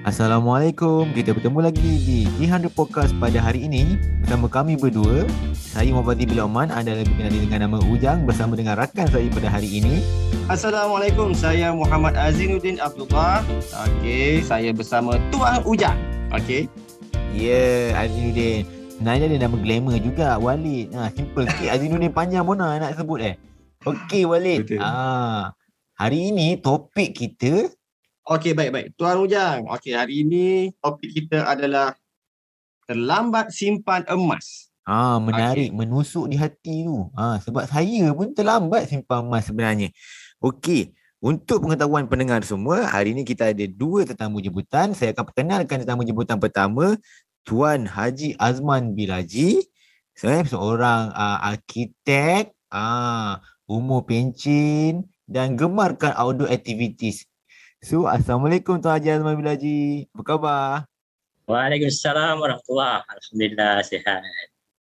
Assalamualaikum. Kita bertemu lagi di G100 Podcast pada hari ini bersama kami berdua. Saya Muhammad Bin Oman, anda lebih kenal dengan nama Ujang bersama dengan rakan saya pada hari ini. Assalamualaikum. Saya Muhammad Azinuddin Abdullah. Okey, saya bersama Tuan Ujang. Okey. Ya, yeah, Azinuddin. Sebenarnya dia nama glamour juga, Walid. Ha, simple sikit. Azinuddin panjang pun nak sebut eh. Okey, Walid. Betul. Ah, hari ini topik kita Okey, baik-baik. Tuan Ujang. Okey, hari ini topik kita adalah terlambat simpan emas. Ah, menarik, okay. menusuk di hati tu. Ah, sebab saya pun terlambat simpan emas sebenarnya. Okey, untuk pengetahuan pendengar semua, hari ini kita ada dua tetamu jemputan. Saya akan perkenalkan tetamu jemputan pertama, Tuan Haji Azman Bilaji. Saya seorang uh, arkitek, uh, umur pencin dan gemarkan outdoor activities. So, Assalamualaikum Tuan Haji Azman Bilaji. Apa khabar? Waalaikumsalam warahmatullahi Alhamdulillah sihat.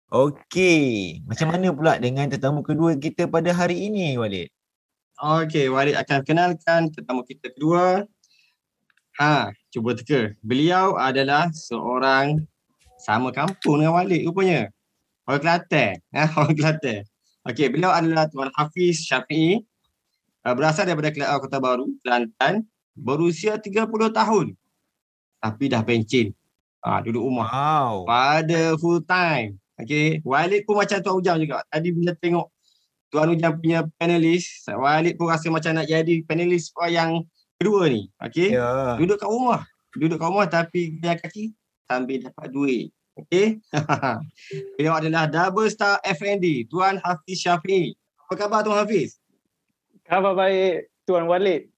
Okey, macam mana pula dengan tetamu kedua kita pada hari ini, Walid? Okey, Walid akan kenalkan tetamu kita kedua. Ha, cuba teka. Beliau adalah seorang sama kampung dengan Walid rupanya. Orang Kelantan. Ha, orang Kelantan. Okey, beliau adalah Tuan Hafiz Syafi'i. Uh, berasal daripada Kota Baru, Kelantan. Berusia 30 tahun. Tapi dah pencin. Ha, duduk rumah. Wow. pada full time. Okay. Walid pun macam Tuan Ujang juga. Tadi bila tengok Tuan Ujang punya panelis, Walid pun rasa macam nak jadi panelis yang kedua ni. Okay. Ya. Duduk kat rumah. Duduk kat rumah tapi jalan kaki sambil dapat duit. Okay. Beliau adalah double star FND, Tuan Hafiz Syafiq. Apa khabar Tuan Hafiz? Khabar baik Tuan Walid.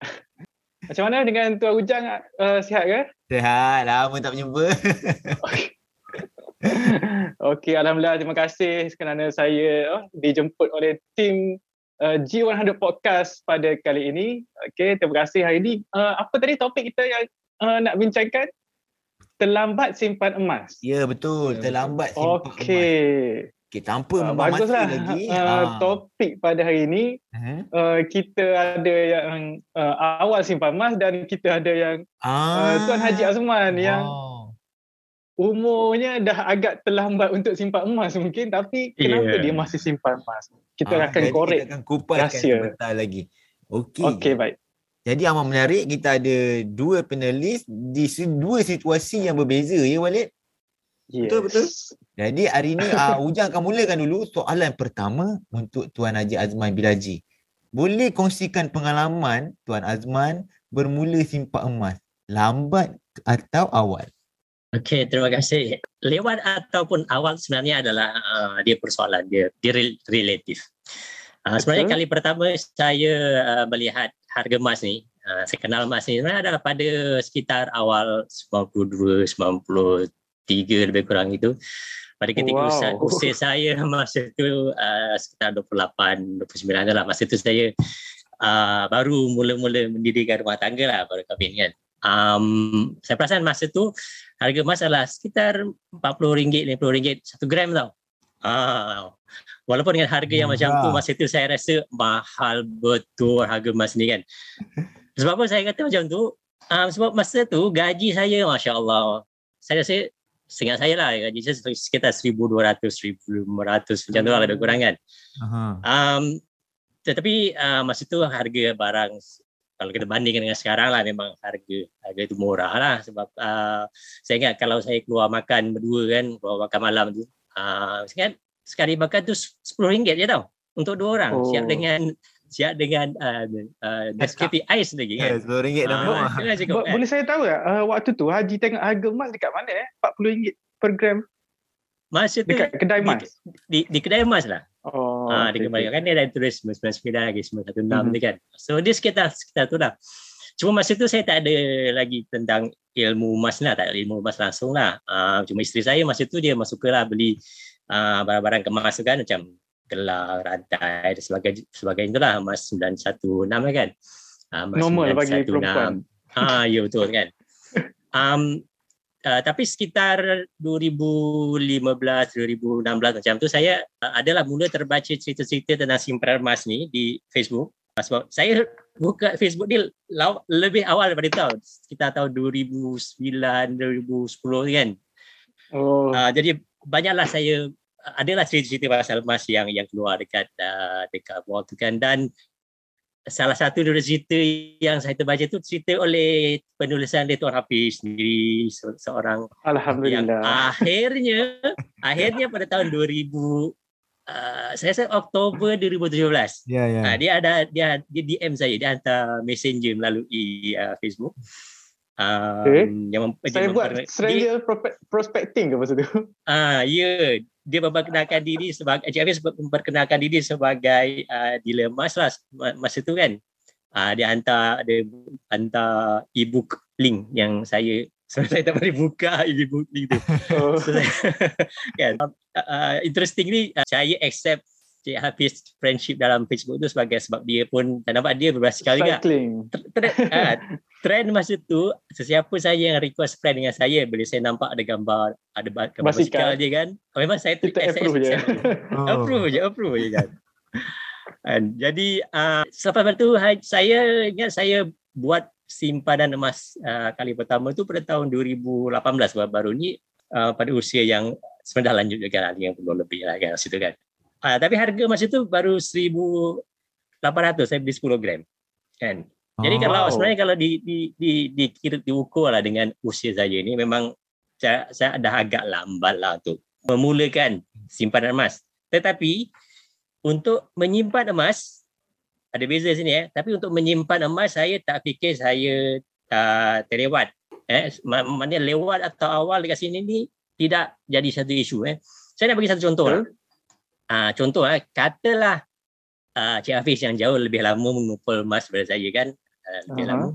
Macam mana dengan Tuan Ujang uh, sihat ke? Sehat, lama tak berjumpa. Okey, Alhamdulillah terima kasih kerana saya uh, dijemput oleh tim uh, G100 Podcast pada kali ini. Okey, terima kasih hari ini. Uh, apa tadi topik kita yang uh, nak bincangkan? Terlambat simpan emas. ya, betul. Terlambat simpan emas. Okey. Okay, tanpa Uh, membuang masa baguslah. lagi. Uh, ha. topik pada hari ini Uh-huh. uh, kita ada yang uh, awal simpan emas dan kita ada yang uh, Tuan Haji Azman yang Wow. umurnya dah agak terlambat untuk simpan emas mungkin tapi kenapa Yeah. dia masih simpan emas? Kita Ah, akan korek. Kita akan kupaskan sebentar lagi. Okey. Okey baik. Jadi amat menarik kita ada dua panelis di dua situasi yang berbeza ya Walid. Yes. Betul, betul. Jadi hari ini uh, Ujang akan mulakan dulu soalan pertama untuk Tuan Haji Azman Bilaji. Boleh kongsikan pengalaman Tuan Azman bermula simpan emas? Lambat atau awal? Okey, terima kasih. Lewat ataupun awal sebenarnya adalah uh, dia persoalan dia, dia rel- relatif. Uh, sebenarnya kali pertama saya uh, melihat harga emas ni, uh, saya kenal emas ni sebenarnya adalah pada sekitar awal 92, 93 lebih kurang itu. Pada ketika Wow. usia, usia saya masa tu uh, sekitar 28, 29 adalah masa tu saya uh, baru mula-mula mendirikan rumah tangga lah baru kahwin kan. Um, saya perasan masa tu harga emas adalah sekitar RM40, RM50 satu gram tau. Ah, walaupun dengan harga yang macam tu masa tu saya rasa mahal betul harga emas ni kan. Sebab apa saya kata macam tu? Um, sebab masa tu gaji saya Masya Allah. Saya rasa seingat saya lah gaji saya sekitar 1,200, 1,500 macam tu lah lebih kurang kan. Aha. Um, tetapi uh, masa tu harga barang kalau kita bandingkan dengan sekarang lah memang harga harga itu murah lah sebab uh, saya ingat kalau saya keluar makan berdua kan keluar makan malam tu uh, saya ingat sekali makan tu RM10 je tau untuk dua orang Oh. siap dengan siap dengan uh, uh, Nescafe Ice lagi kan. Ya, RM10 dah Ah, Bo- kan? boleh saya tahu tak uh, waktu tu Haji tengok harga emas dekat mana eh? RM40 per gram Masa tu dekat kedai di- emas. di, di kedai emas lah. Oh. Ah, kembali okey. kan dia ada tulis 99 lagi 916 Mhm. tu kan. So dia sekitar sekitar tu lah. Cuma masa tu saya tak ada lagi tentang ilmu emas lah, tak ada ilmu emas langsung lah. Uh, cuma isteri saya masa tu dia masuk lah beli uh, barang-barang kemas tu kan macam gelang, rantai dan sebagainya, sebagainya tu lah emas 916 lah kan. Uh, emas Normal bagi 916. perempuan. Ah, ya betul kan. Um, Uh, tapi sekitar 2015, 2016 macam tu saya uh, adalah mula terbaca cerita-cerita tentang simpanan emas ni di Facebook. Uh, sebab saya buka Facebook ni law, lebih awal daripada tahun. Kita tahun 2009, 2010 kan. Oh. Uh, jadi banyaklah saya adalah cerita-cerita pasal emas yang yang keluar dekat uh, dekat wall tu kan dan salah satu dari cerita yang saya terbaca tu cerita oleh penulisan dia Tuan Hafiz sendiri se- seorang yang Alhamdulillah. akhirnya akhirnya pada tahun 2000 uh, saya rasa Oktober 2017 Ya, ya. Ha, dia ada dia dia DM saya dia hantar messenger melalui uh, Facebook. Um, Okay. yang mem- dia Saya buat dia, stranger prope- prospecting ke masa tu? ah ya dia memperkenalkan diri sebagai Encik Hafiz memperkenalkan diri sebagai uh, dealer emas lah ma- masa tu kan. Ah dia hantar ada hantar e-book link yang saya so, saya tak boleh buka e-book link tu. Oh. So, saya, kan. Uh, interestingly uh, saya accept Cik Hafiz friendship dalam Facebook tu sebagai sebab dia pun tak nampak dia berbasikal juga. Cycling. Trend, ah, trend masa tu sesiapa saya yang request friend dengan saya bila saya nampak ada gambar ada ba- gambar Basikal. basikal dia kan. Oh, memang saya Kita saya- approve je. saya- Oh. approve je, approve je kan. And, jadi uh, selepas itu ha- saya ingat saya buat simpanan emas uh, kali pertama tu pada tahun 2018 baru, baru ni uh, pada usia yang sebenarnya lanjut juga lah 50 lebih lah kan situ kan. Uh, tapi harga masa tu baru 1800 saya beli 10 gram. Kan. Jadi Oh. kalau sebenarnya kalau di di di dikira diukur lah dengan usia saya ni memang saya, saya dah agak lambat lah untuk memulakan simpanan emas. Tetapi untuk menyimpan emas ada beza sini eh. Tapi untuk menyimpan emas saya tak fikir saya uh, terlewat. Eh, Ma- maknanya lewat atau awal dekat sini ni tidak jadi satu isu eh. Saya nak bagi satu contoh lah. Ah, contoh eh, katalah uh, Cik Hafiz yang jauh lebih lama mengumpul emas daripada saya kan. Uh, lebih Aha. lama.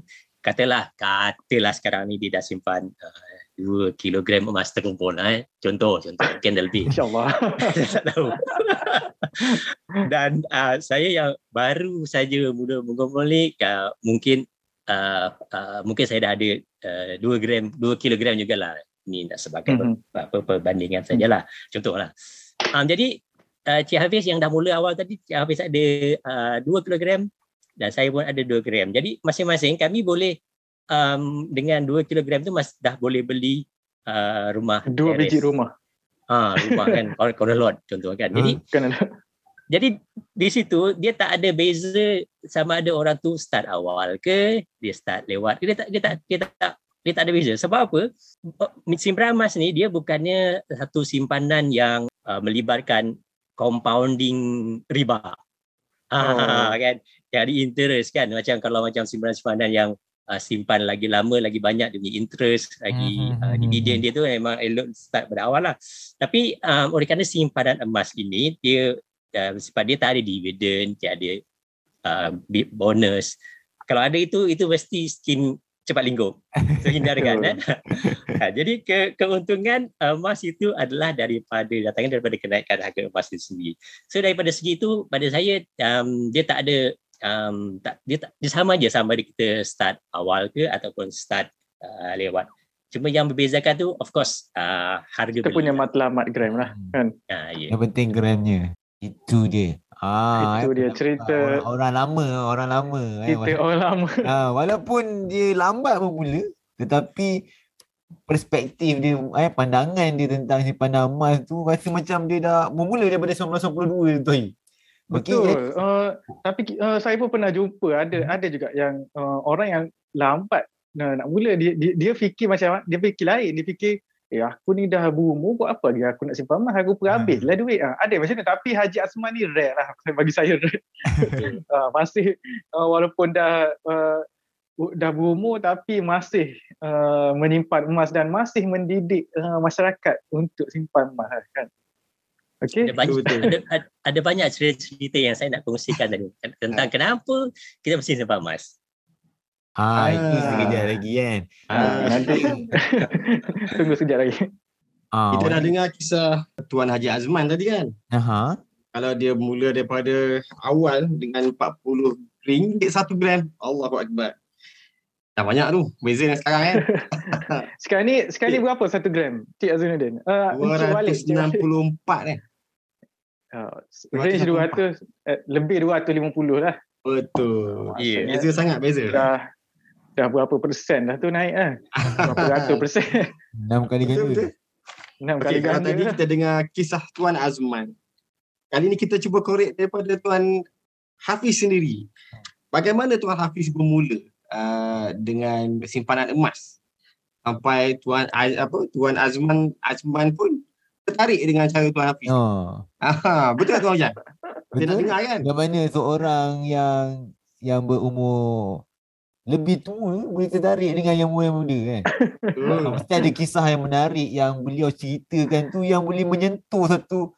Katalah, katalah sekarang ni dia dah simpan uh, 2 kilogram emas terkumpul eh. Contoh, contoh. Mungkin dah lebih. InsyaAllah. tak tahu. Dan uh, saya yang baru saja mula mengumpul ni uh, mungkin uh, uh, mungkin saya dah ada uh, 2 gram 2 kilogram jugalah. Ni nak sebagai Mhm. apa perbandingan sajalah. Contohlah. Um, jadi uh, Cik Hafiz yang dah mula awal tadi Cik Hafiz ada uh, 2 kilogram dan saya pun ada 2 gram. Jadi masing-masing kami boleh um, dengan 2 kilogram tu mas dah boleh beli uh, rumah Dua teres. biji rumah. Ah, rumah kan corner, lot contoh kan. Jadi Kan ada. jadi di situ dia tak ada beza sama ada orang tu start awal ke dia start lewat dia tak dia tak dia tak dia tak ada beza. Sebab apa? Simpanan emas ni dia bukannya satu simpanan yang uh, melibatkan compounding riba. Ah, Oh. kan? Jadi interest kan macam kalau macam simpanan-simpanan yang uh, simpan lagi lama lagi banyak dia punya interest lagi Hmm, hmm, uh, hmm, dividen dia tu memang elok start pada awal lah. Tapi um, oleh kerana simpanan emas ini dia uh, sebab dia tak ada dividen, dia ada uh, bonus. Kalau ada itu itu mesti skim cepat lingkup. So hindarkan eh. ha, jadi ke, keuntungan emas itu adalah daripada datangnya daripada kenaikan harga emas itu sendiri. So daripada segi itu pada saya um, dia tak ada um, tak dia tak dia sama aja sama ada kita start awal ke ataupun start uh, lewat. Cuma yang membezakan tu of course uh, harga Kita beli. punya matlamat gram lah. Kan? Ah, ya. Yang penting gramnya. Itu dia. Ah, Itu eh, dia cerita orang, orang lama, orang lama. eh. kita orang lama. Ah, walaupun dia lambat bermula, tetapi perspektif dia, eh, pandangan dia tentang simpanan emas tu rasa macam dia dah bermula daripada 1992 tu. Betul. eh, Uh, tapi uh, saya pun pernah jumpa ada ada juga yang uh, orang yang lambat nak, nak mula dia, dia dia fikir macam dia fikir lain dia fikir eh aku ni dah berumur buat apa lagi aku nak simpan? Emas aku pergi Ah. habis lah duit ah. Ada macam tu tapi Haji Asman ni rare lah bagi saya rare. Uh, masih uh, walaupun dah uh, dah berumur tapi masih uh, menyimpan emas dan masih mendidik uh, masyarakat untuk simpan emas kan? Okey. Ada banyak betul. ada, ada, ada banyak cerita yang saya nak kongsikan tadi. Tentang kenapa kita mesti simpan emas. Ah, itu sekejap lagi kan. Ah, nanti tunggu sekejap lagi Ah, Kita dah dengar kisah Tuan Haji Azman tadi kan. Aha. Kalau dia mula daripada awal dengan 40 ringgit satu gram. Allahu Akbar. Dah banyak tu. Beza dengan sekarang kan. Sekarang ni sekarang ni berapa satu gram? Cik Azunuddin. Uh, Encik Walid. Cik Walid. 264 eh. Uh, range 200 eh, lebih 250 lah. Betul. Ya. Beza sangat beza. Dah dah berapa persen dah tu naik kan? Berapa ratus persen? Enam kali Betul, ganda. betul. Enam Okey, kali ganda tadi lah. kita dengar kisah Tuan Azman. Kali ni kita cuba korek daripada Tuan Hafiz sendiri. Bagaimana Tuan Hafiz bermula uh, dengan simpanan emas? Sampai Tuan apa Tuan Azman Azman pun tertarik dengan cara Tuan Hafiz. Oh, Aha, betul tak Tuan Jan? Kita nak betul. dengar kan? Bagaimana seorang yang yang berumur lebih tua boleh tertarik dengan yang muda-muda kan? Mesti ada kisah yang menarik yang beliau ceritakan tu yang boleh menyentuh satu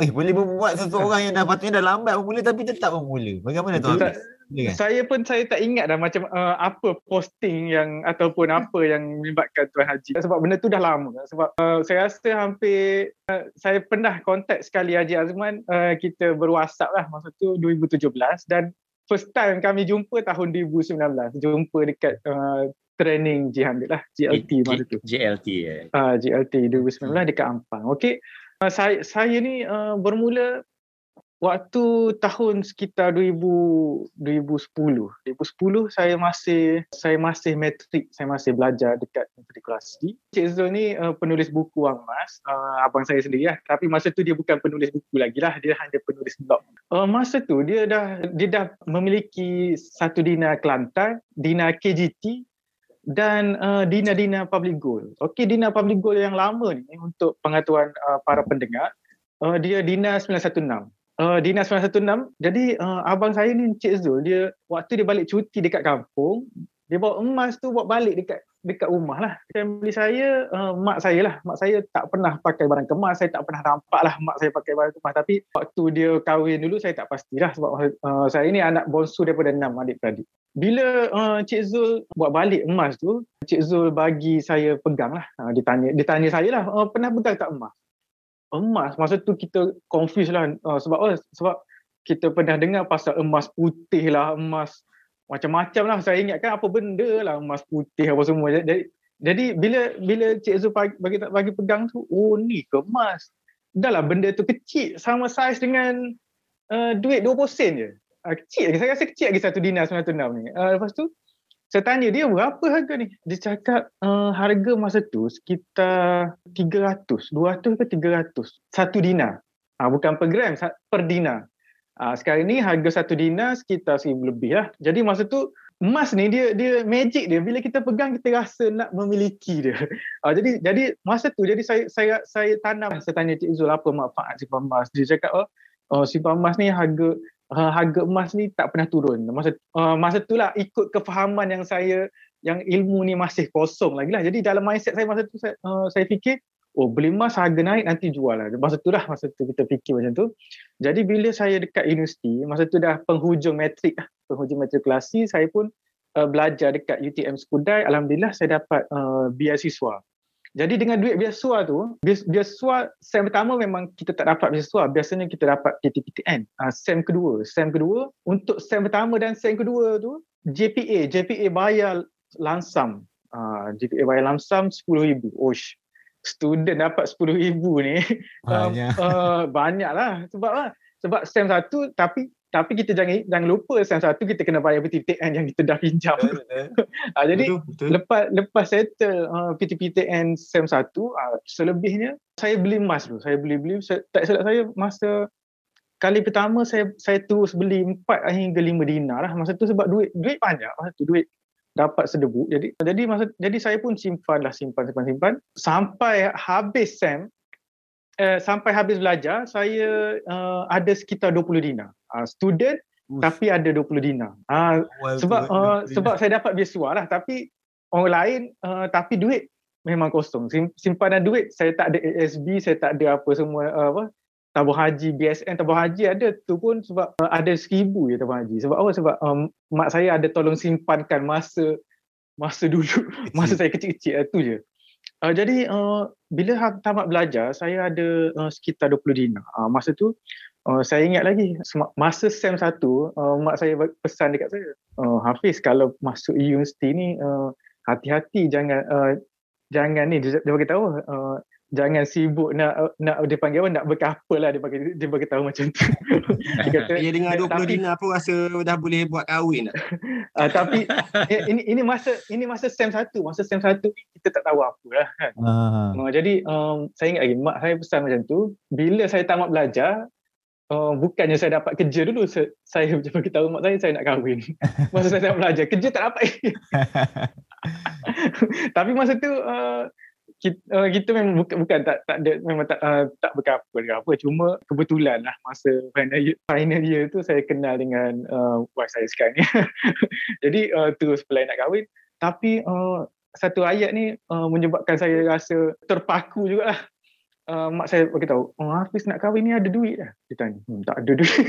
Eh, boleh membuat seseorang yang dah patutnya dah lambat bermula tapi tetap bermula. Bagaimana tu? Tak-? Silakan. Saya pun saya tak ingat dah macam uh, apa posting yang ataupun apa yang melibatkan Tuan Haji. Sebab benda tu dah lama. Sebab uh, saya rasa hampir uh, saya pernah kontak sekali Haji Azman uh, kita berwhatsapp lah masa tu 2017 dan first time kami jumpa tahun 2019. Jumpa dekat uh, training G100 lah, GLT masa tu. GLT ya. uh, GLT 2019 dekat Ampang. Okey. Uh, saya saya ni uh, bermula waktu tahun sekitar 2000 2010. 2010 saya masih saya masih matrik, saya masih belajar dekat matrikulasi. Cik Zul ni uh, penulis buku Wang Mas, uh, abang saya sendiri lah. Tapi masa tu dia bukan penulis buku lagi lah, dia hanya penulis blog. Uh, masa tu dia dah dia dah memiliki satu Dina Kelantan, Dina KGT dan uh, Dina-Dina Public Goal. Okey, Dina Public Goal yang lama ni untuk pengetahuan uh, para pendengar, uh, dia Dina 916. Uh, Dina 916, jadi uh, abang saya ni Encik Zul, dia waktu dia balik cuti dekat kampung, dia bawa emas tu bawa balik dekat dekat rumah lah. Family saya, uh, mak saya lah. Mak saya tak pernah pakai barang kemas, saya tak pernah nampak lah mak saya pakai barang kemas. Tapi waktu dia kahwin dulu, saya tak pastilah sebab uh, saya ni anak bonsu daripada enam adik-beradik. Bila uh, Cik Zul buat balik emas tu, Cik Zul bagi saya pegang lah. Uh, dia, tanya, dia tanya saya lah, uh, pernah pegang tak emas? Emas, masa tu kita confuse lah. Uh, sebab oh, sebab kita pernah dengar pasal emas putih lah, emas macam-macam lah. Saya ingatkan apa benda lah emas putih apa semua. Jadi, jadi bila bila Cik Zul bagi, bagi, bagi pegang tu, oh ni ke emas? Dah lah benda tu kecil, sama saiz dengan uh, duit 20 sen je. Uh, kecil lagi, saya rasa kecil lagi satu dinar 96 ni. Uh, lepas tu, saya tanya dia berapa harga ni? Dia cakap uh, harga masa tu sekitar 300, 200 ke 300. Satu dinar. Uh, bukan per gram, per dinar. Uh, sekarang ni harga satu dinar sekitar seribu lebih lah. Jadi masa tu emas ni dia dia magic dia bila kita pegang kita rasa nak memiliki dia. Uh, jadi jadi masa tu jadi saya saya saya tanam saya tanya Cik Zul apa manfaat simpan emas. Dia cakap oh, oh simpan emas ni harga uh, harga emas ni tak pernah turun. Masa uh, masa tu lah ikut kefahaman yang saya yang ilmu ni masih kosong lagi lah. Jadi dalam mindset saya masa tu saya, uh, saya fikir oh beli emas harga naik nanti jual lah. Masa tu lah masa tu kita fikir macam tu. Jadi bila saya dekat universiti, masa tu dah penghujung matrik lah. Penghujung matrikulasi, saya pun uh, belajar dekat UTM Skudai. Alhamdulillah saya dapat uh, beasiswa. Jadi dengan duit beasiswa tu, bias- beasiswa sem pertama memang kita tak dapat beasiswa. Biasanya kita dapat PTPTN. Uh, sem kedua. Sem kedua, untuk sem pertama dan sem kedua tu, JPA. JPA bayar lansam. Uh, JPA bayar lansam RM10,000. Osh. Student dapat RM10,000 ni Banyak. uh, banyak lah sebab lah sebab SEM satu tapi tapi kita jangan jangan lupa SEM satu kita kena bayar PTPTN yang kita dah pinjam. uh, jadi Betul, betul. lepas lepas settle uh, PTPTN SEM satu uh, selebihnya saya beli emas dulu. Saya beli beli saya, tak silap saya masa kali pertama saya saya terus beli 4 hingga 5 dinar lah masa tu sebab duit duit banyak masa tu duit dapat sedebu. Jadi jadi masa jadi saya pun simpan lah simpan simpan simpan sampai habis SEM eh, sampai habis belajar saya uh, ada sekitar 20 dinar. Uh, student Ush. tapi ada 20 dinar. Uh, Awal sebab uh, sebab saya dapat beasiswa lah tapi orang lain uh, tapi duit memang kosong. Sim, simpanan duit saya tak ada ASB, saya tak ada apa semua uh, apa tabung haji BSN tabung haji ada tu pun sebab uh, ada seribu je tabung haji sebab apa sebab um, mak saya ada tolong simpankan masa masa dulu masa saya kecil-kecil uh, tu je uh, jadi uh, bila ha- tamat belajar saya ada uh, sekitar 20 dinar. Uh, masa tu uh, saya ingat lagi masa SEM 1 uh, mak saya pesan dekat saya uh, Hafiz kalau masuk universiti ni uh, hati-hati jangan uh, jangan ni dia, dia bagi tahu uh, jangan sibuk nak nak dia panggil apa nak berkapal lah dia bagi dia bagi tahu macam tu. dia kata Dia dengan 20 tapi- dinar pun rasa dah boleh buat kahwin dah. uh, tapi eh, ini ini masa ini masa sem satu masa sem satu ni kita tak tahu apa lah kan. Ah. Uh, jadi um, saya ingat lagi mak saya pesan macam tu bila saya tamat belajar uh, bukannya saya dapat kerja dulu saya, saya bagi tahu mak saya saya nak kahwin. masa saya tamat belajar kerja tak dapat. tapi masa tu uh, kita, uh, kita memang bukan, bukan tak tak ada memang tak uh, tak berkapal ke apa. Cuma kebetulan lah masa final year, final year tu saya kenal dengan uh, wife saya sekarang ni. Jadi uh, terus plan nak kahwin. Tapi uh, satu ayat ni uh, menyebabkan saya rasa terpaku jugalah uh, mak saya bagi tahu oh Hafiz nak kahwin ni ada duit dah dia tanya hmm, tak ada duit.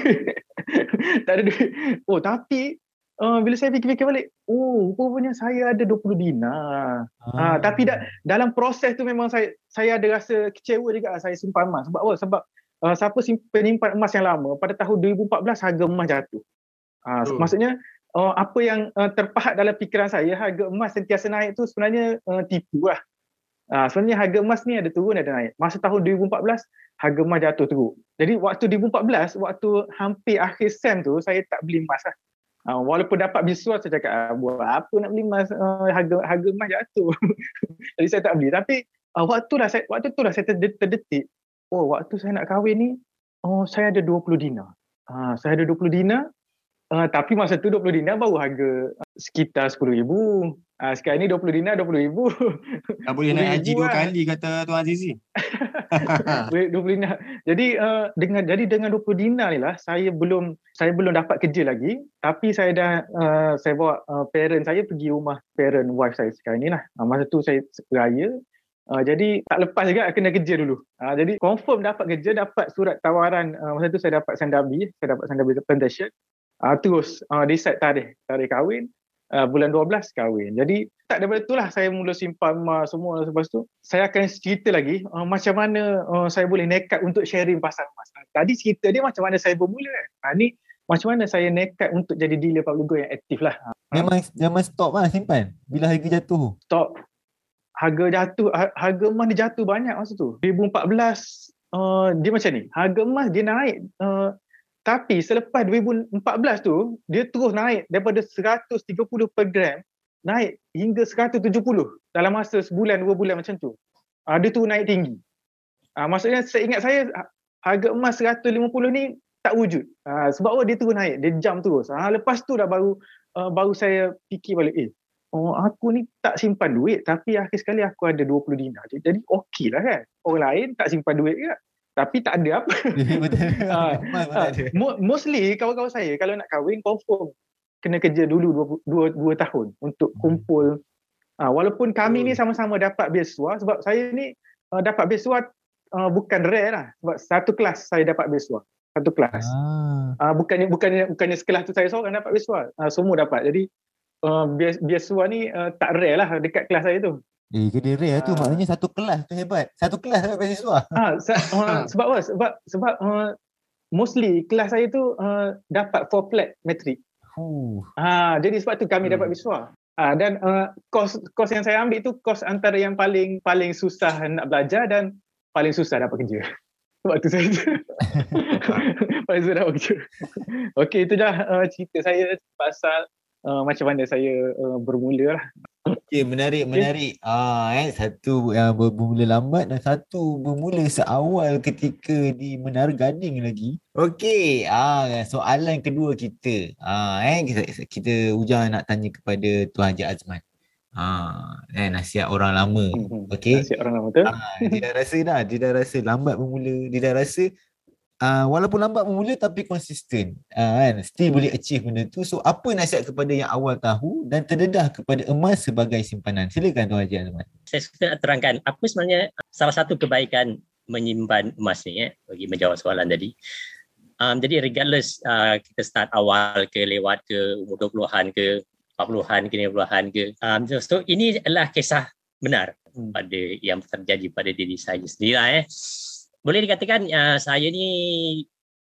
Tak ada duit. Oh tapi uh, bila saya fikir-fikir balik oh rupanya saya ada 20 dinar Ah, tapi dah dalam proses tu memang saya saya ada rasa kecewa juga saya simpan emas sebab apa sebab uh, siapa sim- penyimpan emas yang lama pada tahun 2014 harga emas jatuh. Uh, Hmm. maksudnya uh, apa yang uh, terpahat dalam fikiran saya harga emas sentiasa naik tu sebenarnya uh, tipu lah. Uh, sebenarnya harga emas ni ada turun ada naik. Masa tahun 2014 harga emas jatuh teruk. Jadi waktu 2014 waktu hampir akhir sem tu saya tak beli emas lah. Uh, walaupun dapat beasiswa saya cakap ah, buat apa nak beli emas uh, harga harga emas jatuh. Jadi saya tak beli. Tapi uh, waktu dah saya waktu tu dah saya terdetik, terdetik. Oh, waktu saya nak kahwin ni, oh saya ada 20 dinar. Uh, saya ada 20 dinar. Uh, tapi masa tu 20 dinar baru harga sekitar 10,000. Uh, sekarang ni 20 dinar 20,000. Dah boleh naik haji Ribu dua lah. kali kata Tuan Azizi. Boleh 20 dinar. Jadi uh, dengan jadi dengan 20 dinar ni lah saya belum saya belum dapat kerja lagi tapi saya dah uh, saya bawa uh, parent saya pergi rumah parent wife saya sekarang ni lah. Uh, masa tu saya raya Uh, jadi tak lepas juga kena kerja dulu. Uh, jadi confirm dapat kerja, dapat surat tawaran. Uh, masa tu saya dapat sandabi, saya dapat sandabi plantation. Uh, terus uh, decide tarikh, tarikh kahwin. Uh, bulan 12 kahwin. Jadi tak daripada itulah saya mula simpan emas semua lepas tu. Saya akan cerita lagi uh, macam mana uh, saya boleh nekat untuk sharing pasal emas. Uh, tadi cerita dia macam mana saya bermula kan. Uh, ni macam mana saya nekat untuk jadi dealer public go yang aktif lah. Uh, Memang memang stop lah simpan. Bila harga jatuh. stop harga jatuh ha- harga emas dia jatuh banyak masa tu 2014 uh, dia macam ni harga emas dia naik uh, tapi selepas 2014 tu dia terus naik daripada 130 per gram naik hingga 170 dalam masa sebulan dua bulan macam tu uh, dia tu naik tinggi uh, maksudnya saya ingat saya ha- harga emas 150 ni tak wujud uh, sebab apa dia terus naik dia jam terus uh, lepas tu dah baru uh, baru saya fikir balik eh oh aku ni tak simpan duit tapi akhir sekali aku ada 20 dinar. Jadi, okey lah kan. Orang lain tak simpan duit juga. Tapi tak ada apa. Betul. Ada. mo- mostly kawan-kawan saya kalau nak kahwin confirm kena kerja dulu 2, 2, 2 tahun untuk Hmm. kumpul. Ah, walaupun kami ni Hmm. sama-sama dapat beasiswa sebab saya ni uh, dapat beasiswa uh, bukan rare lah. Sebab satu kelas saya dapat beasiswa. Satu kelas. Ah. Uh, bukannya bukannya bukannya sekelas tu saya seorang dapat beasiswa. Uh, semua dapat. Jadi uh, bias, biasiswa ni uh, tak rare lah dekat kelas saya tu. Eh, kena rare tu Ah. maknanya satu kelas tu hebat. Satu kelas dapat beasiswa. Ah, sa- uh, sebab apa? Sebab sebab uh, mostly kelas saya tu uh, dapat four flat metrik. Huh. Ah, jadi sebab tu kami Hmm. dapat beasiswa. Ah, dan uh, kos kos yang saya ambil tu kos antara yang paling paling susah nak belajar dan paling susah dapat kerja. Sebab tu saya paling susah dapat kerja. Okey, itu dah uh, cerita saya pasal uh, macam mana saya uh, bermula lah. Okay, menarik, menarik. Ah, eh, satu yang ber- bermula lambat dan satu bermula seawal ketika di Menara Gading lagi. Okey, ah, soalan kedua kita. Ah, eh, kita, kita Ujang nak tanya kepada Tuan Haji Azman. Ah, eh, nasihat orang lama. Okey. Nasihat orang lama tu. Ah, dia dah rasa dah, dia dah rasa lambat bermula. Dia dah rasa uh, walaupun lambat bermula tapi konsisten. Uh, kan? Still boleh achieve benda tu. So apa nasihat kepada yang awal tahu dan terdedah kepada emas sebagai simpanan? Silakan Tuan Haji Azman. Saya suka nak terangkan apa sebenarnya salah satu kebaikan menyimpan emas ni eh, bagi menjawab soalan tadi. Um, jadi regardless uh, kita start awal ke lewat ke umur 20-an ke 40-an ke 50-an ke. Um, so, so ini adalah kisah benar Hmm. pada yang terjadi pada diri saya sendiri lah, eh. Boleh dikatakan uh, saya ni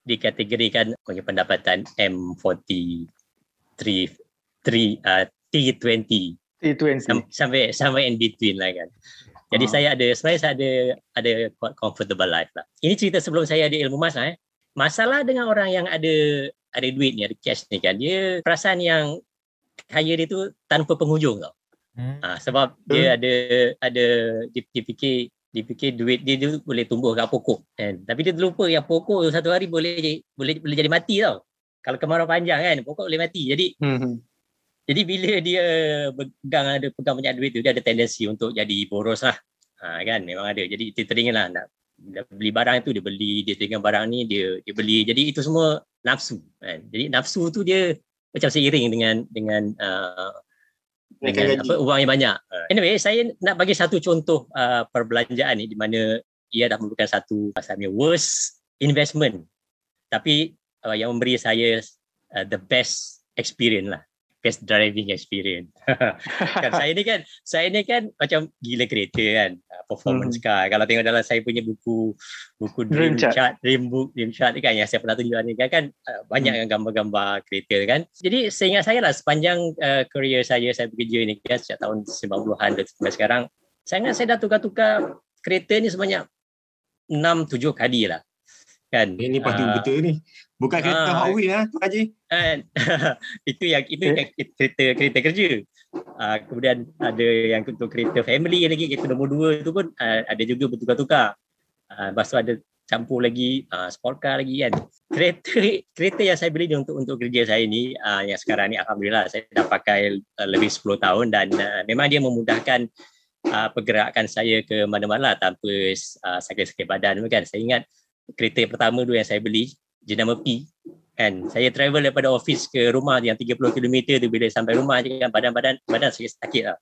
dikategorikan punya pendapatan M43 3 uh, T20 T20. Sam- sampai sampai in between lah kan. Jadi Ah. saya ada sebenarnya saya ada ada quite comfortable life lah. Ini cerita sebelum saya ada ilmu mas lah eh. Masalah dengan orang yang ada ada duit ni, ada cash ni kan. Dia perasaan yang kaya dia tu tanpa penghujung tau. Hmm. Ha, sebab dia ada ada dia, dia fikir dia fikir duit dia tu boleh tumbuh kat pokok kan. Tapi dia terlupa yang pokok tu satu hari boleh jadi- boleh boleh jadi mati tau. Kalau kemarau panjang kan pokok boleh mati. Jadi Hmm. jadi bila dia pegang ada pegang banyak duit tu dia ada tendensi untuk jadi boros lah. Ha, kan memang ada. Jadi dia teringat lah nak, nak beli barang tu dia beli, dia teringat barang ni dia dia beli. Jadi itu semua nafsu kan. Jadi nafsu tu dia macam seiring dengan dengan uh, dengan gaji. apa wang yang banyak. Uh, Anyway, saya nak bagi satu contoh uh, perbelanjaan ni di mana ia dah merupakan satu pasalnya worst investment. Tapi uh, yang memberi saya uh, the best experience lah. Best driving experience. kan saya ni kan saya ni kan macam gila kereta kan uh, performance Hmm. car kalau tengok dalam saya punya buku buku Dream dream, chart. chart. dream book dream chart ni kan yang saya pernah tunjuk ni kan, kan uh, banyak hmm. gambar-gambar kereta kan jadi seingat saya lah sepanjang uh, career saya saya bekerja ni kan sejak tahun 90-an dan sampai sekarang saya ingat saya dah tukar-tukar kereta ni sebanyak 6 7 kali lah kan Ini pasti Ah, betul ni. Bukan kereta ah, Hot Wheels lah tu Haji. kan itu yang itu yang kereta kereta kerja. Uh, kemudian ada yang untuk kereta family lagi kereta nombor dua tu pun uh, ada juga bertukar-tukar. Uh, lepas tu ada campur lagi uh, sport car lagi kan. Kereta kereta yang saya beli ni untuk untuk kerja saya ni uh, yang sekarang ni alhamdulillah saya dah pakai uh, lebih 10 tahun dan uh, memang dia memudahkan uh, pergerakan saya ke mana-mana tanpa uh, sakit-sakit badan kan. Saya ingat kereta yang pertama tu yang saya beli jenama P kan? Saya travel daripada office ke rumah yang 30 km tu bila sampai rumah je kan badan-badan badan sakit sakit lah.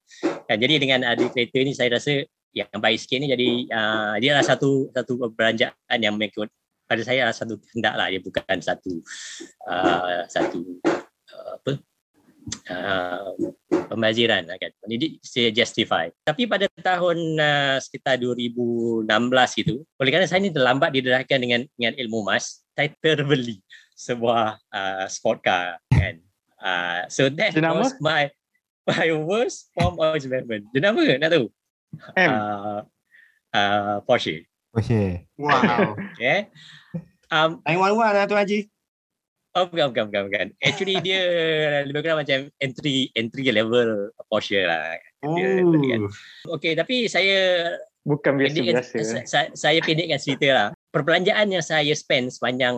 Kan? Jadi dengan ada kereta ni saya rasa yang baik sikit ni jadi uh, dia adalah satu satu perbelanjaan yang mengikut pada saya adalah satu kehendak lah dia bukan satu uh, satu uh, apa uh, pembaziran lah kan jadi saya justify tapi pada tahun uh, sekitar 2016 itu oleh kerana saya ni terlambat didedahkan dengan dengan ilmu mas saya terbeli sebuah uh, sport car kan. Uh, so that Jenama? was my my worst form of investment. Jenama ke? Nak tahu? M. Uh, uh, Porsche. Okay. Wow. Okay. Um, 911 lah tu Haji. Oh bukan, bukan, bukan, bukan. Actually dia lebih kurang macam entry entry level Porsche lah. Oh. Dia- Okay, tapi saya Bukan biasa-biasa. saya, saya pendekkan cerita lah. Perbelanjaan yang saya spend sepanjang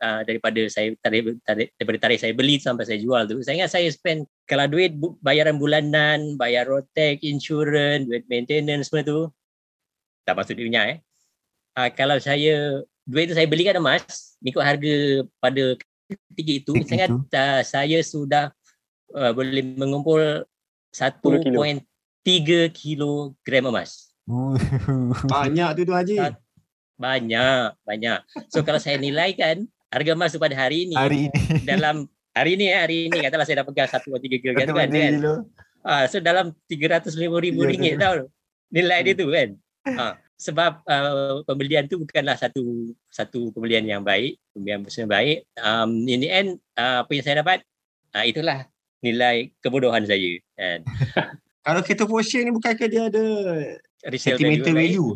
uh, daripada saya tarik, tarik, daripada tarik saya beli sampai saya jual tu, saya ingat saya spend kalau duit bu, bayaran bulanan, bayar rotek, insurans, duit maintenance semua tu, tak masuk duit minyak eh. Uh, kalau saya, duit tu saya belikan emas, ikut harga pada ketika itu, Ketika saya ingat itu. uh, saya sudah uh, boleh mengumpul 10 kilo. 1.3 kilogram emas. Banyak tu tu Haji. Banyak, banyak. So kalau saya nilaikan harga emas tu pada hari ini Hari ini. dalam hari ini eh, hari ini katalah saya dah pegang 1.3 kg Satu kan, kan. kilo. Ah, so dalam 350,000 Ya, ringgit tau nilai dia tu kan. Ah, sebab uh, pembelian tu bukanlah satu satu pembelian yang baik, pembelian yang baik. Um, in the end uh, apa yang saya dapat uh, itulah nilai kebodohan saya kan. Kalau kereta Porsche ni bukankah dia ada Resale sentimental value?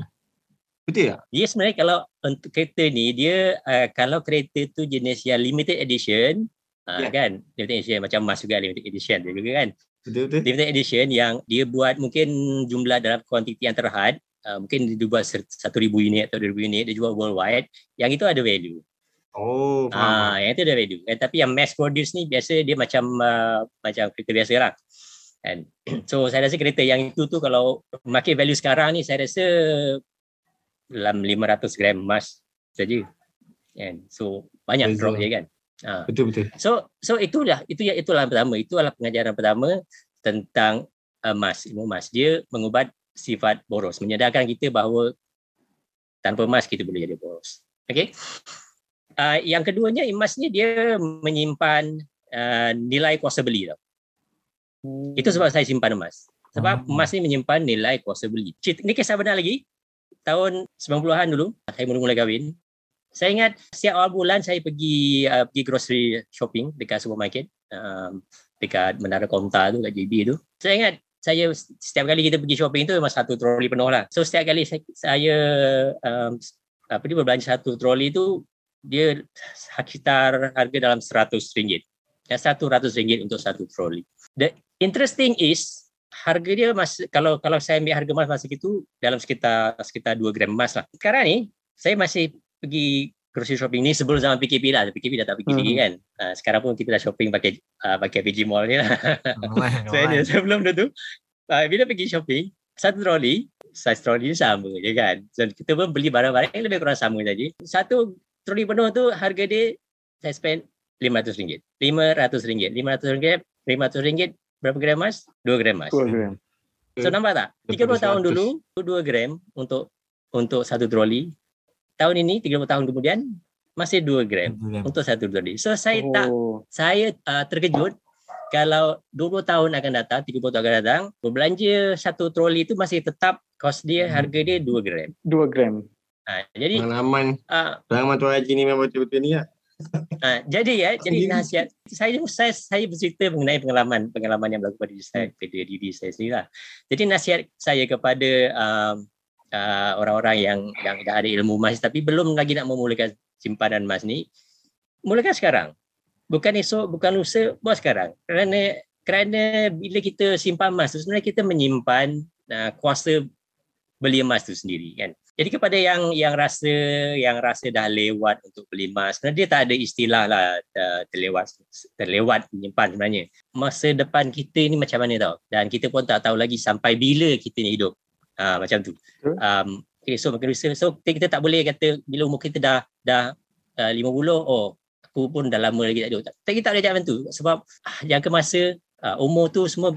Betul tak? Dia sebenarnya kalau untuk kereta ni dia uh, kalau kereta tu jenis yang limited edition uh, Ya. kan limited edition macam emas juga limited edition dia juga kan Betul betul. limited edition yang dia buat mungkin jumlah dalam kuantiti yang terhad uh, mungkin dia buat ser- 1000 unit atau 2000 unit dia jual worldwide. Yang itu ada value. Oh, ah yang itu ada value. Eh, tapi yang mass produce ni biasa dia macam uh, macam kereta biasa lah kan? So saya rasa kereta yang itu tu kalau market value sekarang ni saya rasa dalam 500 gram emas saja kan? So banyak Betul. drop je kan? Ah. Betul betul. So so itulah itu ya itulah yang pertama. Itu adalah pengajaran pertama tentang emas. Ilmu emas. Dia mengubat sifat boros menyadarkan kita bahawa tanpa emas kita boleh jadi boros. Okey. Uh, yang keduanya emas ni dia menyimpan uh, nilai kuasa beli tau. Itu sebab saya simpan emas. Sebab Hmm. emas ni menyimpan nilai kuasa beli. Cerita, ni kisah benar lagi. Tahun 90-an dulu, saya mula-mula kahwin. Saya ingat setiap awal bulan saya pergi uh, pergi grocery shopping dekat supermarket um, dekat Menara Komta tu kat JB tu. Saya ingat saya setiap kali kita pergi shopping tu memang satu troli penuh lah. So setiap kali saya, saya um, apa dia berbelanja satu troli tu dia sekitar harga dalam seratus ringgit. Dan satu ratus ringgit untuk satu troli. The interesting is harga dia masih kalau kalau saya ambil harga emas masa itu dalam sekitar sekitar 2 gram emas lah. Sekarang ni saya masih pergi grocery shopping ni sebelum zaman PKP lah. PKP dah tak pergi lagi Hmm. kan. Uh, sekarang pun kita dah shopping pakai uh, pakai PG Mall ni lah. Saya normal. ada sebelum dah tu uh, bila pergi shopping satu troli size troli ni sama je kan. So, kita pun beli barang-barang yang lebih kurang sama saja. Satu troli penuh tu harga dia saya spend RM500. RM500. RM500. RM500 berapa gram emas? 2 gram emas. Dua gram. So nampak tak? 30 tahun dulu 2 gram untuk untuk satu troli. Tahun ini 30 tahun kemudian masih 2 gram untuk satu troli. So saya tak Oh. saya uh, terkejut kalau 20 tahun akan datang, 30 tahun akan datang, berbelanja satu troli itu masih tetap kos dia Hmm. harga dia 2 gram. Dua gram. Ha, jadi Pengalaman uh, pengalaman Tuan Haji ni memang betul-betul ni lah. uh, jadi ya, jadi nasihat saya saya saya bercerita mengenai pengalaman pengalaman yang berlaku pada diri saya pada diri saya sendiri lah. Jadi nasihat saya kepada um, uh, orang-orang yang yang dah ada ilmu emas tapi belum lagi nak memulakan simpanan emas ni, mulakan sekarang. Bukan esok, bukan lusa, buat sekarang. Kerana kerana bila kita simpan emas tu sebenarnya kita menyimpan uh, kuasa beli emas tu sendiri kan. Jadi kepada yang yang rasa yang rasa dah lewat untuk beli emas, sebenarnya dia tak ada istilah lah uh, terlewat terlewat menyimpan sebenarnya. Masa depan kita ni macam mana tau. Dan kita pun tak tahu lagi sampai bila kita ni hidup. Ha, macam tu. Um, okay, so makin lusa. So kita, kita tak boleh kata bila umur kita dah dah uh, 50, oh aku pun dah lama lagi tak hidup. Tak, kita tak boleh cakap macam tu. Sebab ah, jangka masa uh, umur tu semua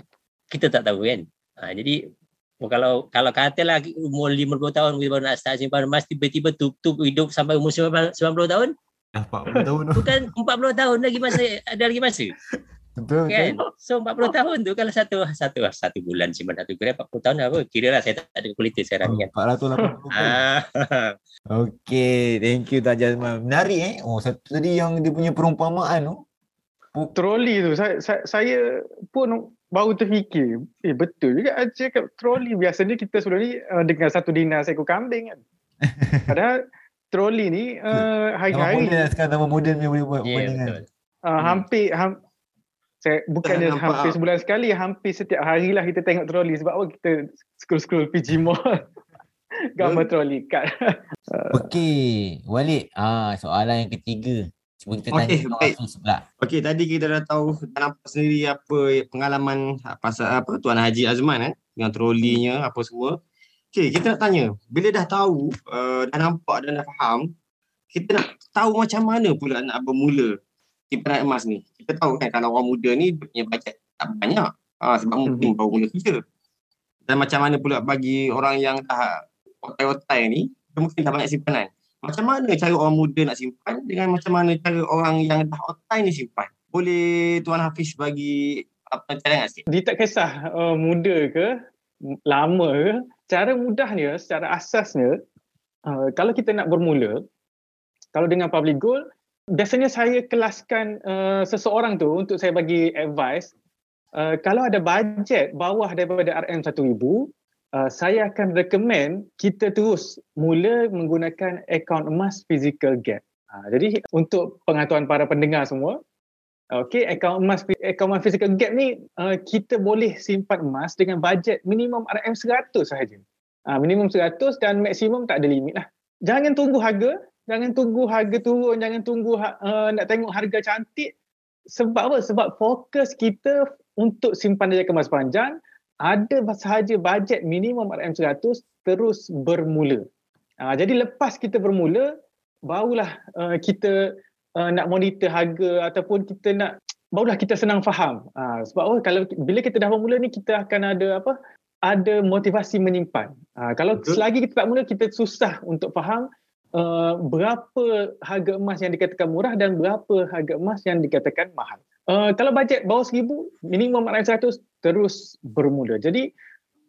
kita tak tahu kan. Ha, jadi oh, kalau kalau katalah umur 50 tahun kita baru nak start simpan emas tiba-tiba tutup hidup sampai umur 90, 90 tahun Dah 40 tahun tu. bukan 40 tahun lagi masa ada lagi masa Betul kan kan? so 40 tahun tu kalau satu satu satu bulan simpan satu gram 40 tahun apa kira lah saya tak ada kalkulator sekarang ni kan 480 tahun. ah Okay, thank you Tan Jazman. Menarik eh. Oh, satu tadi yang dia punya perumpamaan tu. Troli tu saya, saya, saya pun baru terfikir, eh betul juga Aja cakap troli. Biasanya kita sebelum ni uh, dengan satu dinar seekor kambing kan. Padahal troli ni uh, Nama hari-hari moden lah sekarang, nama moden yang boleh buat betul uh, Hmm. hampir ham, saya bukannya nampak hampir ah. sebulan sekali, hampir setiap hari lah kita tengok troli sebab apa kita scroll-scroll PG Mall. Gambar troli kat. Okey, Walid. Ah, soalan yang ketiga. Cuba kita tanya Okey, okay, baik. Hafiz pula. Okey, tadi kita dah tahu dah nampak sendiri apa pengalaman pasal apa Tuan Haji Azman eh dengan trolinya apa semua. Okey, kita nak tanya, bila dah tahu, uh, dah nampak dan dah faham, kita nak tahu macam mana pula nak bermula simpanan emas ni. Kita tahu kan kalau orang muda ni dia punya bajet tak banyak. Ha, sebab mungkin baru mula kerja. Dan macam mana pula bagi orang yang dah otai-otai ni, dia mungkin dah banyak simpanan. Macam mana cara orang muda nak simpan dengan macam mana cara orang yang dah otai ni simpan? Boleh Tuan Hafiz bagi apa cadangan sikit? Dia tak kisah uh, muda ke, lama ke, cara mudahnya, secara asasnya, uh, kalau kita nak bermula, kalau dengan public goal, biasanya saya kelaskan uh, seseorang tu untuk saya bagi advice, uh, kalau ada bajet bawah daripada RM1000, uh, saya akan recommend kita terus mula menggunakan akaun emas physical gap. Uh, jadi untuk pengetahuan para pendengar semua, Okey, akaun emas akaun emas physical gap ni uh, kita boleh simpan emas dengan bajet minimum RM100 sahaja. Uh, minimum 100 dan maksimum tak ada limit lah. Jangan tunggu harga, jangan tunggu harga turun, jangan tunggu ha- uh, nak tengok harga cantik. Sebab apa? Sebab fokus kita untuk simpan jangka masa panjang ada sahaja bajet minimum RM100 terus bermula. Uh, jadi lepas kita bermula, barulah uh, kita uh, nak monitor harga ataupun kita nak barulah kita senang faham. Uh, sebab oh, kalau bila kita dah bermula ni kita akan ada apa? Ada motivasi menyimpan. Uh, kalau Betul. selagi kita tak mula kita susah untuk faham uh, berapa harga emas yang dikatakan murah dan berapa harga emas yang dikatakan mahal. Uh, kalau bajet bawah RM1,000, minimum RM100 terus bermula. Jadi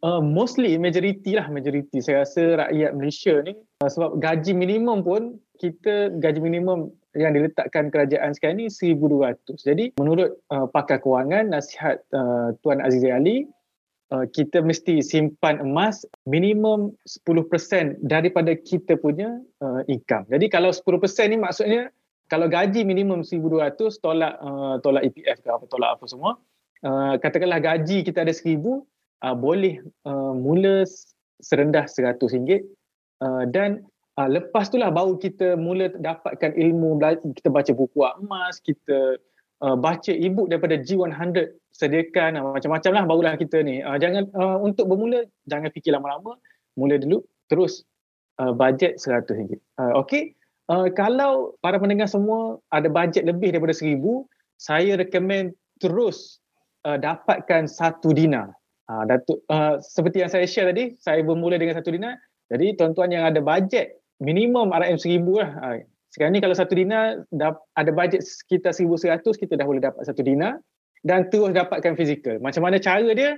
uh, mostly majority lah majority saya rasa rakyat Malaysia ni uh, sebab gaji minimum pun kita gaji minimum yang diletakkan kerajaan sekarang ni 1200. Jadi menurut uh, pakar kewangan nasihat uh, Tuan Aziz Ali uh, kita mesti simpan emas minimum 10% daripada kita punya uh, income. Jadi kalau 10% ni maksudnya kalau gaji minimum 1200 tolak uh, tolak EPF ke apa tolak apa semua uh, katakanlah gaji kita ada 1000 uh, boleh uh, mula serendah RM100 uh, dan uh, lepas itulah baru kita mula dapatkan ilmu kita baca buku emas kita uh, baca ebook daripada G100 sediakan uh, macam-macam lah barulah kita ni. Uh, jangan uh, untuk bermula jangan fikir lama-lama mula dulu terus uh, bajet RM100 uh, okay uh, kalau para pendengar semua ada bajet lebih daripada RM1,000 saya recommend terus uh, dapatkan satu dinar. Uh, Datuk, uh, seperti yang saya share tadi saya bermula dengan satu dinar. Jadi tuan-tuan yang ada bajet minimum RM1,000 lah. Uh, sekarang ni kalau satu dinar ada bajet sekitar 1100 kita dah boleh dapat satu dinar dan terus dapatkan fizikal. Macam mana cara dia?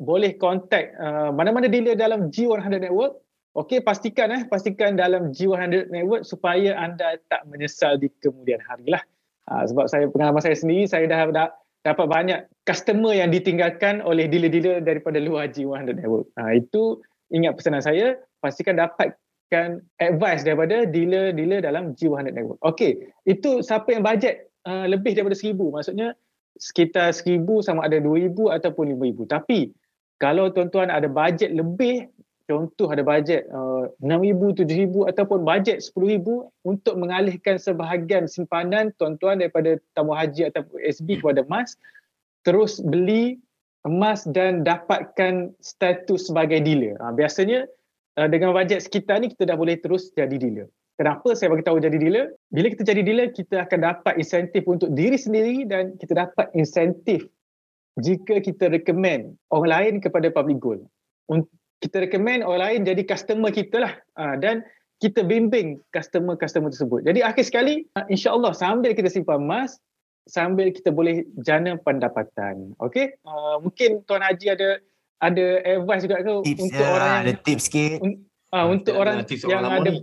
Boleh contact uh, mana-mana dealer dalam G100 network. Okey, pastikan eh pastikan dalam G100 network supaya anda tak menyesal di kemudian hari lah. Uh, sebab saya pengalaman saya sendiri saya dah, dah dapat banyak customer yang ditinggalkan oleh dealer-dealer daripada luar G100 network. Uh, itu ingat pesanan saya, pastikan dapat dapatkan advice daripada dealer-dealer dalam G100 network. Okey, itu siapa yang bajet uh, lebih daripada seribu, maksudnya sekitar seribu sama ada dua ribu ataupun lima ribu. Tapi kalau tuan-tuan ada bajet lebih, contoh ada bajet uh, ribu, tujuh ribu ataupun bajet sepuluh ribu untuk mengalihkan sebahagian simpanan tuan-tuan daripada tamu haji ataupun SB kepada emas, terus beli emas dan dapatkan status sebagai dealer. Uh, biasanya uh, dengan bajet sekitar ni kita dah boleh terus jadi dealer. Kenapa saya bagi tahu jadi dealer? Bila kita jadi dealer, kita akan dapat insentif untuk diri sendiri dan kita dapat insentif jika kita recommend orang lain kepada public goal. Kita recommend orang lain jadi customer kita lah uh, dan kita bimbing customer-customer tersebut. Jadi akhir sekali, uh, insyaAllah sambil kita simpan emas, sambil kita boleh jana pendapatan. Okay? Uh, mungkin Tuan Haji ada ada advice juga ke tips untuk ya, orang yang yang ada tips sikit. Un, uh, untuk Ada orang tips yang orang ada ni.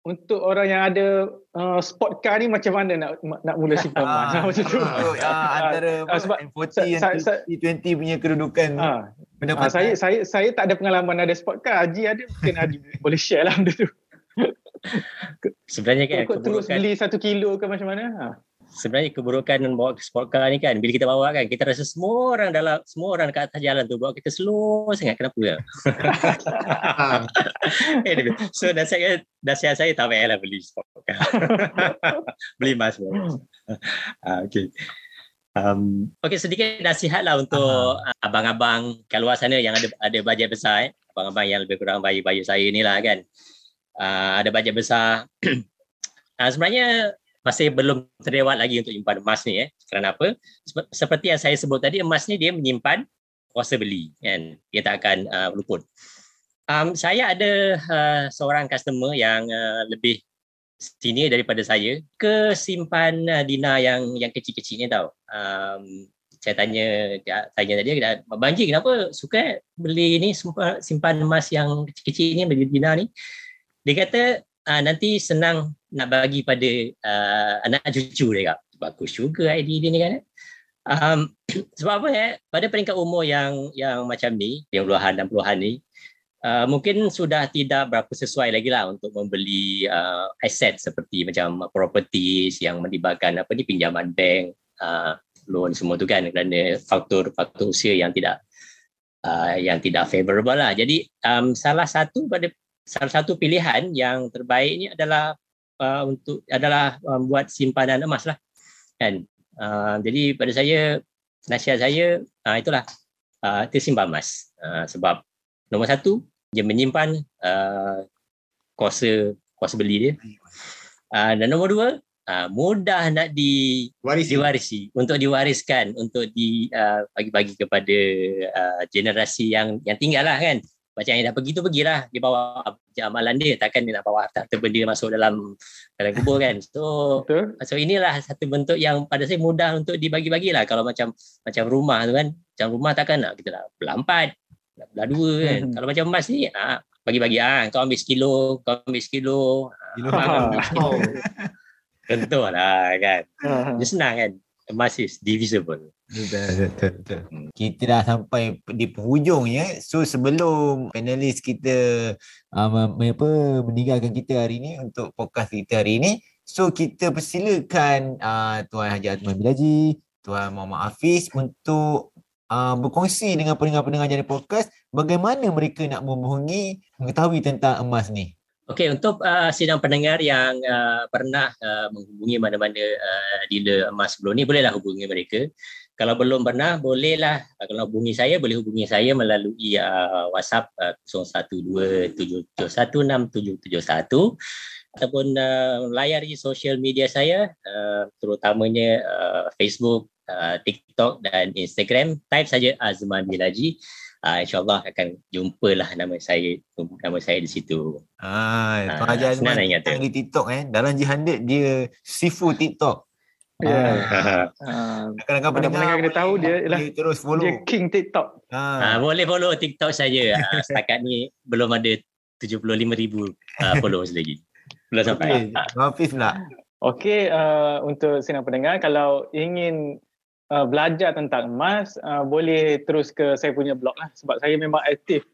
untuk orang yang ada uh, sport car ni macam mana nak nak mula simpan emas Ah, macam tu. ah, antara Ah, sebab M40 sa- yang sa- sa- T20 punya kedudukan Ah, ah, pendapatan. saya saya saya tak ada pengalaman ada sport car. Haji ada mungkin Haji boleh share lah benda tu. Sebenarnya kan Kau terus beli satu kilo ke macam mana? Ha. Sebenarnya keburukan bawa ke sport car ni kan bila kita bawa kan kita rasa semua orang dalam semua orang dekat atas jalan tu bawa kita slow sangat kenapa ya? Ah, Anyway, so nasihat nasihat saya tak payahlah beli sport car. beli emas. Ah okey. Um, okay, sedikit nasihat lah untuk uh, abang-abang kat luar sana yang ada ada bajet besar eh. Abang-abang yang lebih kurang bayi-bayi saya ni lah kan. Uh, ada bajet besar. uh, sebenarnya masih belum terlewat lagi untuk menyimpan emas ni eh. Kerana apa? Sep- seperti yang saya sebut tadi, emas ni dia menyimpan kuasa beli kan. Dia tak akan uh, luput. Um, saya ada uh, seorang customer yang uh, lebih senior daripada saya ke simpan uh, Dina yang yang kecil-kecil ni tau. Um, saya tanya dia tanya tadi Abang Ji kenapa suka beli ni simpan emas yang kecil-kecil ni beli Dina ni? Dia kata uh, nanti senang nak bagi pada uh, anak cucu dia kak. Bagus juga idea dia ni kan. eh. Um, sebab apa ya? Pada peringkat umur yang yang macam ni, yang puluhan dan puluhan ni, uh, mungkin sudah tidak berapa sesuai lagi lah untuk membeli uh, aset seperti macam properties yang melibatkan apa ni pinjaman bank, uh, loan semua tu kan kerana faktor-faktor usia yang tidak uh, yang tidak favorable lah. Jadi um, salah satu pada salah satu pilihan yang terbaik ni adalah uh, untuk adalah um, buat simpanan emas lah kan. Uh, jadi pada saya nasihat saya uh, itulah uh, itu simpan emas uh, sebab nombor satu dia menyimpan uh, kuasa kuasa beli dia uh, dan nombor dua uh, mudah nak di Warisi. diwarisi untuk diwariskan untuk di uh, bagi-bagi kepada uh, generasi yang yang tinggal lah kan macam yang dah pergi tu pergilah dia bawa amalan dia takkan dia nak bawa harta benda masuk dalam dalam kubur kan so Betul? so inilah satu bentuk yang pada saya mudah untuk dibagi-bagilah kalau macam macam rumah tu kan macam rumah takkan nak kita nak belah empat nak belah dua kan Hmm. kalau macam emas ni ah, bagi-bagi ah kau ambil sekilo kau ambil sekilo Kilo ah, berapa? ambil sekilo. tentu lah kan Ha. dia senang kan emas is divisible. Betul, betul, betul. Hmm. Kita dah sampai di penghujung ya. So sebelum panelis kita me, apa, meninggalkan kita hari ini untuk podcast kita hari ini, so kita persilakan uh, Tuan Haji Azman Bilaji, Tuan Muhammad Hafiz untuk uh, berkongsi dengan pendengar-pendengar jadi podcast bagaimana mereka nak menghubungi mengetahui tentang emas ni. Okey, untuk uh, sidang pendengar yang uh, pernah uh, menghubungi mana-mana uh, dealer emas sebelum ni, bolehlah hubungi mereka. Kalau belum pernah, bolehlah. Uh, kalau hubungi saya, boleh hubungi saya melalui uh, WhatsApp uh, 0127716771 ataupun uh, layari sosial media saya, uh, terutamanya uh, Facebook, uh, TikTok dan Instagram. Type saja Azman Bilaji uh, insyaallah akan jumpalah nama saya nama saya di situ. Ah, Tuan Ah, Haji Azman di TikTok eh. Dalam Jihandit dia sifu TikTok. Ya. Ah. Uh, Kadang-kadang Pendengar kena tahu dia ialah boleh terus follow. dia king TikTok. Ah, Ah. boleh follow TikTok saya. Ah, setakat ni belum ada 75,000 uh, followers lagi. Belum sampai. Ah, Hafiz pula. Okey, uh, untuk senang pendengar, kalau ingin uh, belajar tentang emas, uh, boleh terus ke saya punya blog lah. Sebab saya memang aktif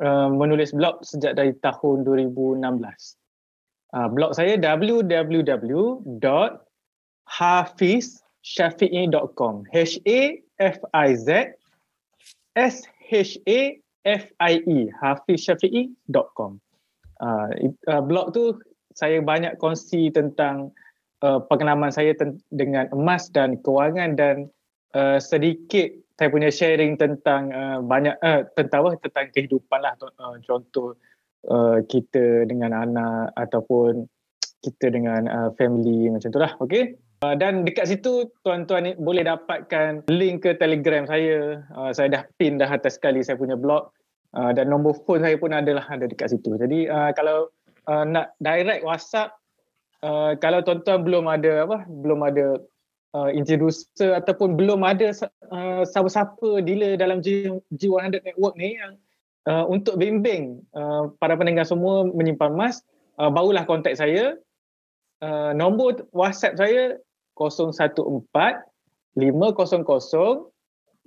uh, menulis blog sejak dari tahun 2016. Uh, blog saya www.hafizshafi'i.com H-A-F-I-Z S-H-A-F-I-E hafizshafi'i.com uh, uh, Blog tu saya banyak kongsi tentang uh, pengalaman saya ten- dengan emas dan kewangan dan uh, sedikit saya punya sharing tentang uh, banyak uh, tentang apa tentang kehidupan lah. Uh, contoh uh, kita dengan anak ataupun kita dengan uh, family macam tu lah. Okay uh, dan dekat situ tuan-tuan ni boleh dapatkan link ke telegram saya. Uh, saya dah pin dah atas sekali saya punya blog. Uh, dan nombor phone saya pun adalah ada dekat situ. Jadi uh, kalau uh, nak direct WhatsApp uh, kalau tuan-tuan belum ada apa belum ada uh, introducer ataupun belum ada uh, siapa-siapa dealer dalam G, G100 network ni yang uh, untuk bimbing uh, para pendengar semua menyimpan emas uh, barulah kontak saya. Uh, nombor WhatsApp saya 014 500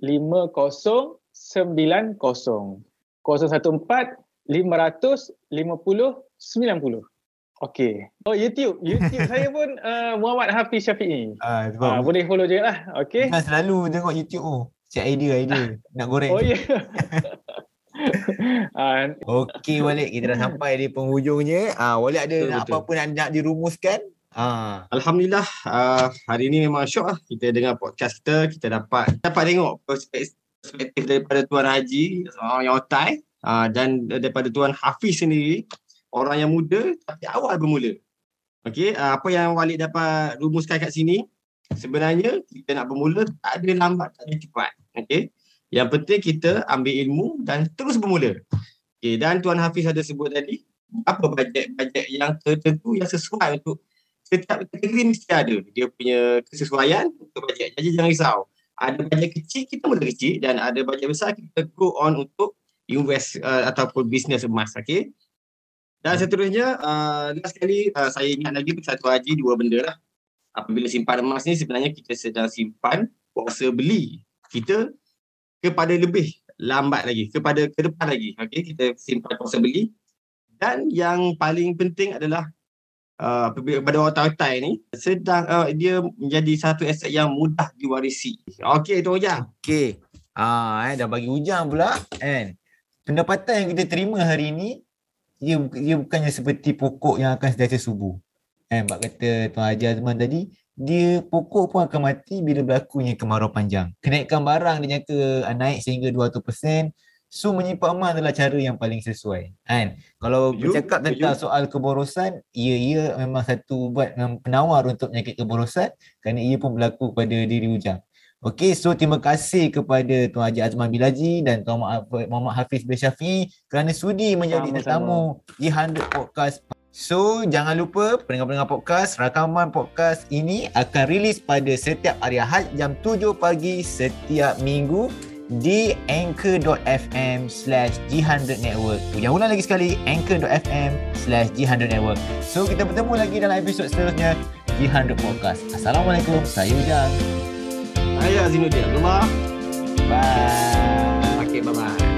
5090 014 500 50 90 Okey. Oh YouTube, YouTube saya pun uh, Muhammad Hafiz Syafi'i. Ah, sebab Uh, boleh follow je lah. Okey. Kan selalu tengok YouTube tu. Cek idea-idea nak goreng. Oh ya. Yeah. uh, Okey Walid, kita dah sampai di penghujungnya. Ah, Walid ada Betul, nak betul. apa-apa nak, nak dirumuskan? Ah, Alhamdulillah uh, hari ni memang syok lah kita dengar podcast kita kita dapat dapat tengok perspektif, daripada Tuan Haji seorang yang otai uh, dan daripada Tuan Hafiz sendiri orang yang muda tapi awal bermula. Okey, uh, apa yang Walid dapat rumuskan kat sini sebenarnya kita nak bermula tak ada lambat tak ada cepat. Okey. Yang penting kita ambil ilmu dan terus bermula. Okey, dan Tuan Hafiz ada sebut tadi apa bajet-bajet yang tertentu yang sesuai untuk setiap kategori mesti ada dia punya kesesuaian untuk bajet. Jadi jangan risau. Ada bajet kecil kita mula kecil dan ada bajet besar kita go on untuk invest uh, ataupun bisnes emas. Okay. Dan seterusnya uh, last sekali uh, saya ingat lagi satu haji dua benda lah. Apabila simpan emas ni sebenarnya kita sedang simpan kuasa beli kita kepada lebih lambat lagi, kepada ke depan lagi. Okay, kita simpan kuasa beli. Dan yang paling penting adalah uh, pada orang tautai ni sedang uh, dia menjadi satu aset yang mudah diwarisi. Okey tu Ojang. okey. Ah, eh, dah bagi hujang pula kan. Pendapatan yang kita terima hari ini dia, dia bukannya seperti pokok yang akan sentiasa subuh. Kan, bak kata Tuan Haji Azman tadi, dia pokok pun akan mati bila berlakunya kemarau panjang. Kenaikan barang dia nyata naik sehingga 200%. So menyimpan emas adalah cara yang paling sesuai. Kan? Kalau Setuju, bercakap tentang setuju. soal keborosan, ia ia memang satu ubat yang penawar untuk penyakit keborosan kerana ia pun berlaku pada diri hujang. Okey, so terima kasih kepada Tuan Haji Azman Bilaji dan Tuan Muhammad Hafiz bin Syafi'i kerana sudi menjadi tetamu di 100 Podcast. So, jangan lupa pendengar-pendengar podcast, rakaman podcast ini akan rilis pada setiap hari Ahad jam 7 pagi setiap minggu di anchor.fm slash G100 Network. Yang ulang lagi sekali, anchor.fm slash G100 Network. So, kita bertemu lagi dalam episod seterusnya G100 Podcast. Assalamualaikum, saya Ujang. Saya Zinuddin Abdullah. Bye. Okay, bye-bye.